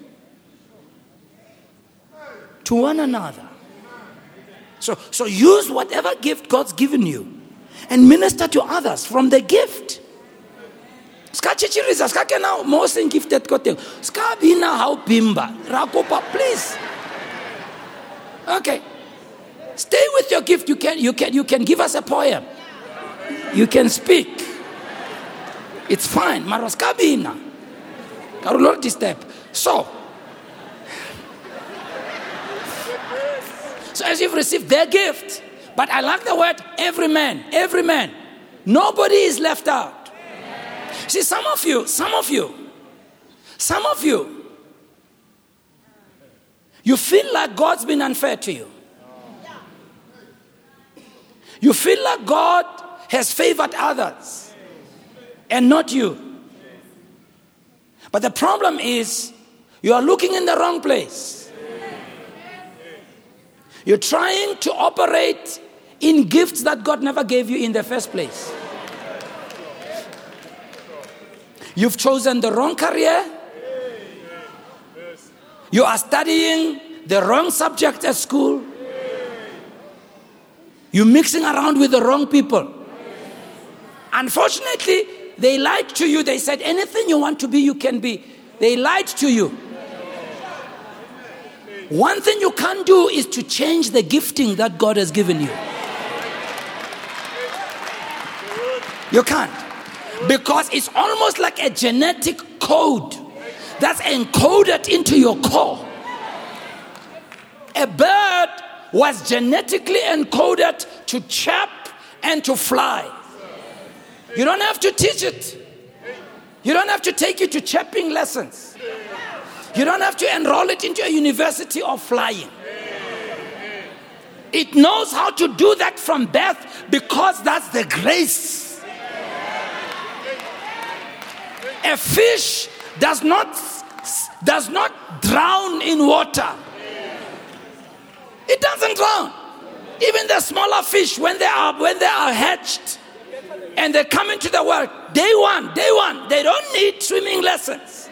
to one another. So, so use whatever gift God's given you and minister to others from the gift. Ska chichiriza, ska gifted kote. Ska bina how bimba. Rakopa, please. Okay. Stay with your gift. You can, you can, you can give us a poem. You can speak. It's fine. Maraska bina. Karulor step. So, So as you've received their gift. But I like the word every man, every man. Nobody is left out. See, some of you, some of you, some of you, You feel like God's been unfair to you. You feel like God has favored others and not you. But the problem is, you are looking in the wrong place. You're trying to operate in gifts that God never gave you in the first place. You've chosen the wrong career. You are studying the wrong subject at school. You're mixing around with the wrong people. Unfortunately, they lied to you. They said anything you want to be, you can be. They lied to you. One thing you can't do is to change the gifting that God has given you. You can't. Because it's almost like a genetic code that's encoded into your core. A bird was genetically encoded to chirp and to fly. You don't have to teach it. You don't have to take it to chirping lessons. You don't have to enroll it into a university of flying. It knows how to do that from birth because that's the grace. A fish does not does not drown in water. It doesn't drown. Even the smaller fish, when they are when they are hatched and they come into the world, day one, day one, they don't need swimming lessons.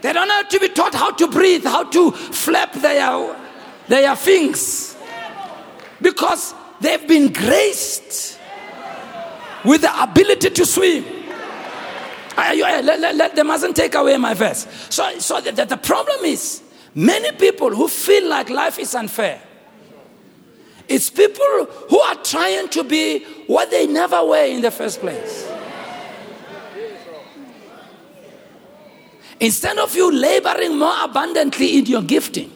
They don't have to be taught how to breathe, how to flap their, their fins. Because they've been graced with the ability to swim. They mustn't take away my verse. So, so the, the problem is many people who feel like life is unfair. It's people who are trying to be what they never were in the first place. Instead of you laboring more abundantly in your gifting,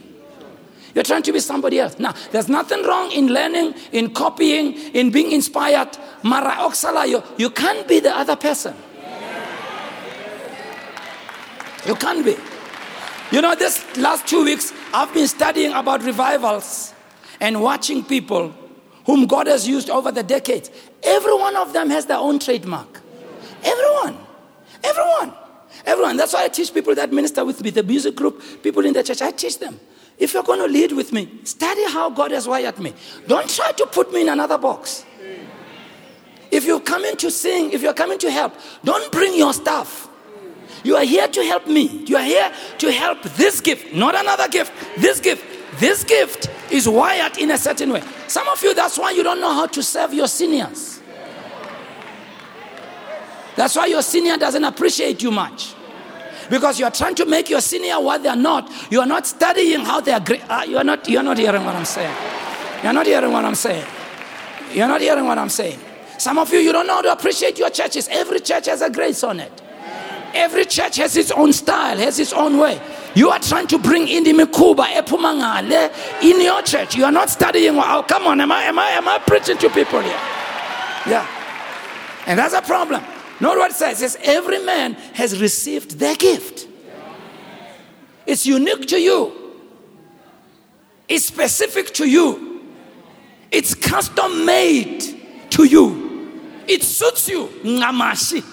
you're trying to be somebody else. Now, there's nothing wrong in learning, in copying, in being inspired. Mara Oksala, you, you can't be the other person. You can't be. You know, this last two weeks, I've been studying about revivals and watching people whom God has used over the decades. Every one of them has their own trademark. Everyone. Everyone. Everyone. That's why I teach people that minister with me, the music group, people in the church. I teach them. If you're going to lead with me, study how God has wired me. Don't try to put me in another box. If you're coming to sing, if you're coming to help, don't bring your stuff. You are here to help me. You are here to help this gift, not another gift. This gift. This gift is wired in a certain way. Some of you, that's why you don't know how to serve your seniors. That's why your senior doesn't appreciate you much. Because you are trying to make your senior what they are not. You are not studying how they are great. Uh, you, are not, you are not hearing what I'm saying. You are not hearing what I'm saying. You are not hearing what I'm saying. Some of you, you don't know how to appreciate your churches. Every church has a grace on it. Every church has its own style, has its own way. You are trying to bring in the Mikuba, Epumangale in your church. You are not studying. Oh, come on, am I, am I, am I preaching to people here? Yeah. And that's a problem. Note what it says. It says, every man has received their gift. It's unique to you. It's specific to you. It's custom made to you. It suits you. Ngamashi.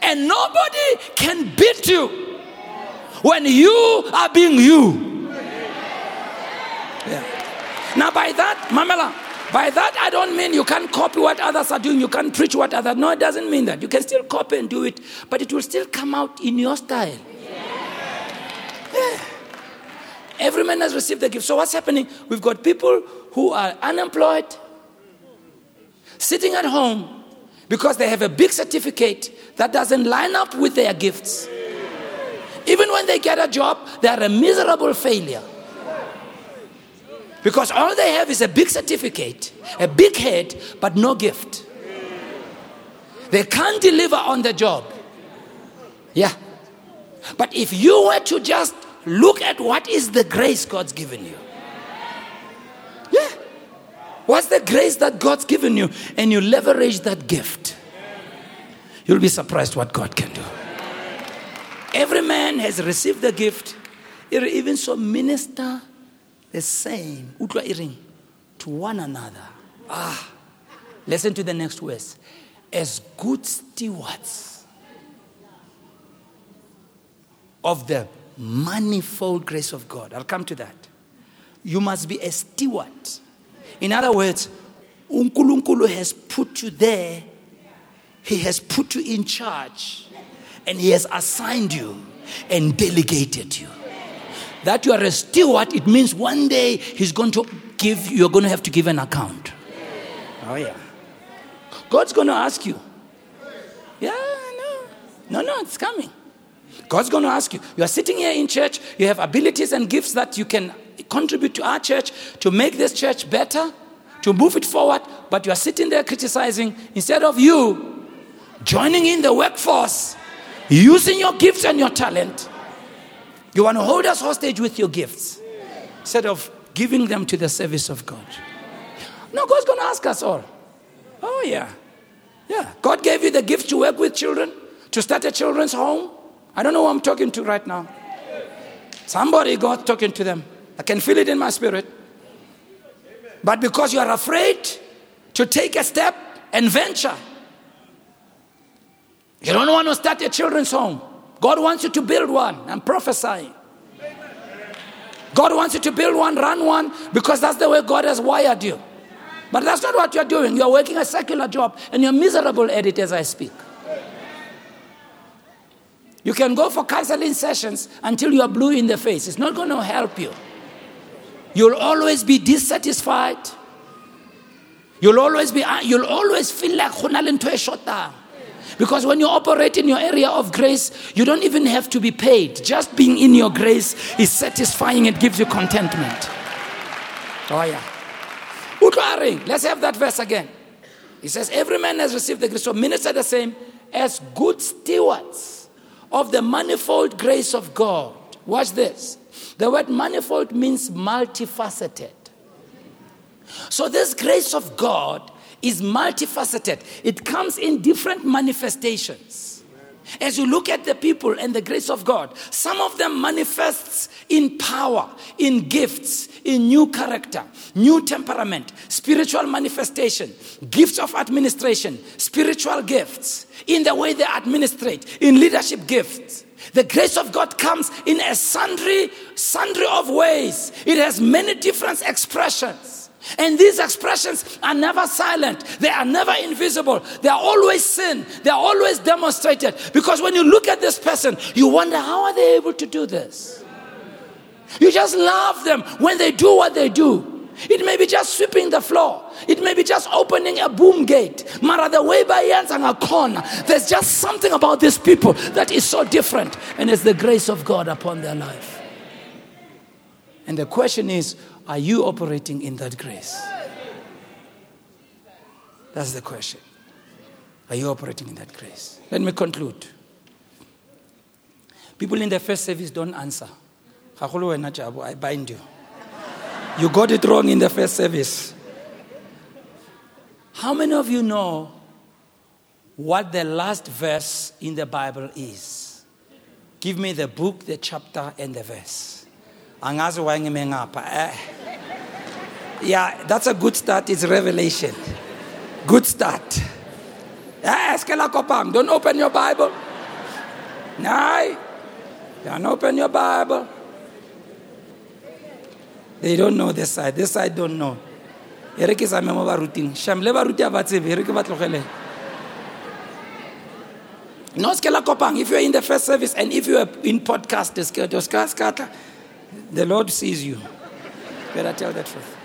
And nobody can beat you when you are being you. Yeah. Now, by that, Mamela, by that I don't mean you can't copy what others are doing, you can't preach what others. No, it doesn't mean that. You can still copy and do it, but it will still come out in your style. Yeah. Every man has received the gift. So what's happening? We've got people who are unemployed, sitting at home because they have a big certificate that doesn't line up with their gifts. Even when they get a job, they are a miserable failure. Because all they have is a big certificate, a big head, but no gift. They can't deliver on the job. Yeah. But if you were to just look at what is the grace God's given you. Yeah. What's the grace that God's given you? And you leverage that gift. You'll be surprised what God can do. every man has received the gift, even so minister the same to one another. Ah, listen to the next verse. As good stewards of the manifold grace of God. I'll come to that. You must be a steward. In other words, Unkulunkulu has put you there, He has put you in charge, and He has assigned you and delegated you. That you are a steward, it means one day He's going to give, you're going to have to give an account. Oh, yeah. God's going to ask you. Yeah, no. No, no, it's coming. God's going to ask you. You are sitting here in church, you have abilities and gifts that you can contribute to our church to make this church better, to move it forward, but you are sitting there criticizing instead of you joining in the workforce, using your gifts and your talent. You want to hold us hostage with your gifts instead of giving them to the service of God. No, God's going to ask us all. Oh, yeah. Yeah. God gave you the gift to work with children, to start a children's home. I don't know who I'm talking to right now. Somebody, God talking to them. I can feel it in my spirit. But because you are afraid to take a step and venture, you don't want to start a children's home. God wants you to build one. I'm prophesying. God wants you to build one, run one, because that's the way God has wired you. But that's not what you're doing. You're working a secular job and you're miserable at it as I speak. You can go for counseling sessions until you are blue in the face. It's not going to help you. You'll always be dissatisfied. You'll always be uh, you'll always feel like because when you operate in your area of grace, you don't even have to be paid. Just being in your grace is satisfying, it gives you contentment. Oh, yeah. Let's have that verse again. He says, Every man has received the grace. So minister the same as good stewards of the manifold grace of God. Watch this. The word manifold means multifaceted. So, this grace of God is multifaceted, it comes in different manifestations. As you look at the people and the grace of God, some of them manifests in power, in gifts, in new character, new temperament, spiritual manifestation, gifts of administration, spiritual gifts, in the way they administrate, in leadership gifts. The grace of God comes in a sundry, sundry of ways. It has many different expressions. And these expressions are never silent, they are never invisible, they are always seen, they are always demonstrated. Because when you look at this person, you wonder how are they able to do this? You just love them when they do what they do. It may be just sweeping the floor. It may be just opening a boom gate. Mara the way by and a corner. There's just something about these people that is so different. And it's the grace of God upon their life. And the question is, are you operating in that grace? That's the question. Are you operating in that grace? Let me conclude. People in the first service don't answer. I bind you. You got it wrong in the first service. How many of you know what the last verse in the Bible is? Give me the book, the chapter, and the verse. Yeah, that's a good start. It's revelation. Good start. Don't open your Bible. No. Don't open your Bible. They don't know this side. This side don't know. e re ke sa memo baruting shamle baruti a ba tsebe e re ke ba no se la kopang if you're in the first service and if you're in podcast the lord sees you better tell the truth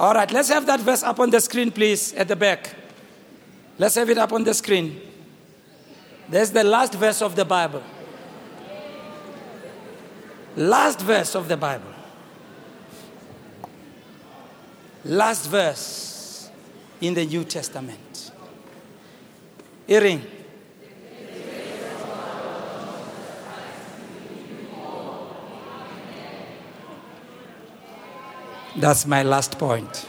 all right, let's have that verse up on the screen, please, at the back. Let's have it up on the screen. There's the last verse of the Bible. Last verse of the Bible. Last verse in the New Testament. Earring. That's my last point.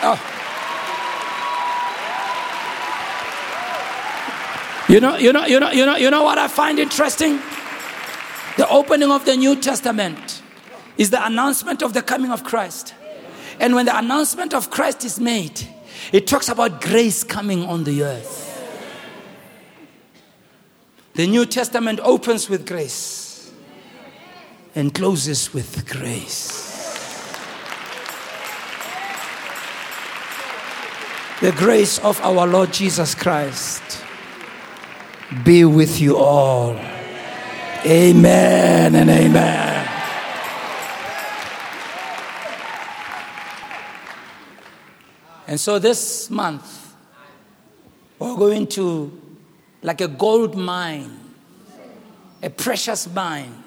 Oh. You know, you know, you know, you know, you know what I find interesting? The opening of the New Testament is the announcement of the coming of Christ. And when the announcement of Christ is made, it talks about grace coming on the earth. The New Testament opens with grace and closes with grace. The grace of our Lord Jesus Christ be with you all. Amen and amen. And so this month, we're going to, like a gold mine, a precious mine,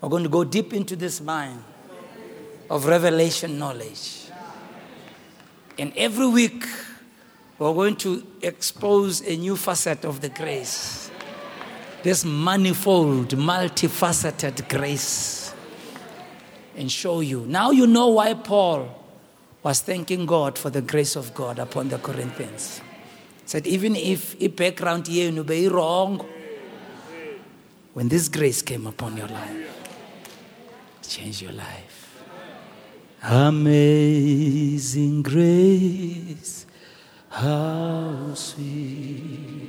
we're going to go deep into this mine of revelation knowledge. And every week, we're going to expose a new facet of the grace. This manifold, multifaceted grace. And show you. Now you know why Paul was thanking God for the grace of God upon the Corinthians. Said, even if a background here you be wrong, when this grace came upon your life, change your life. Amazing grace, how sweet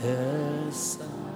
the sound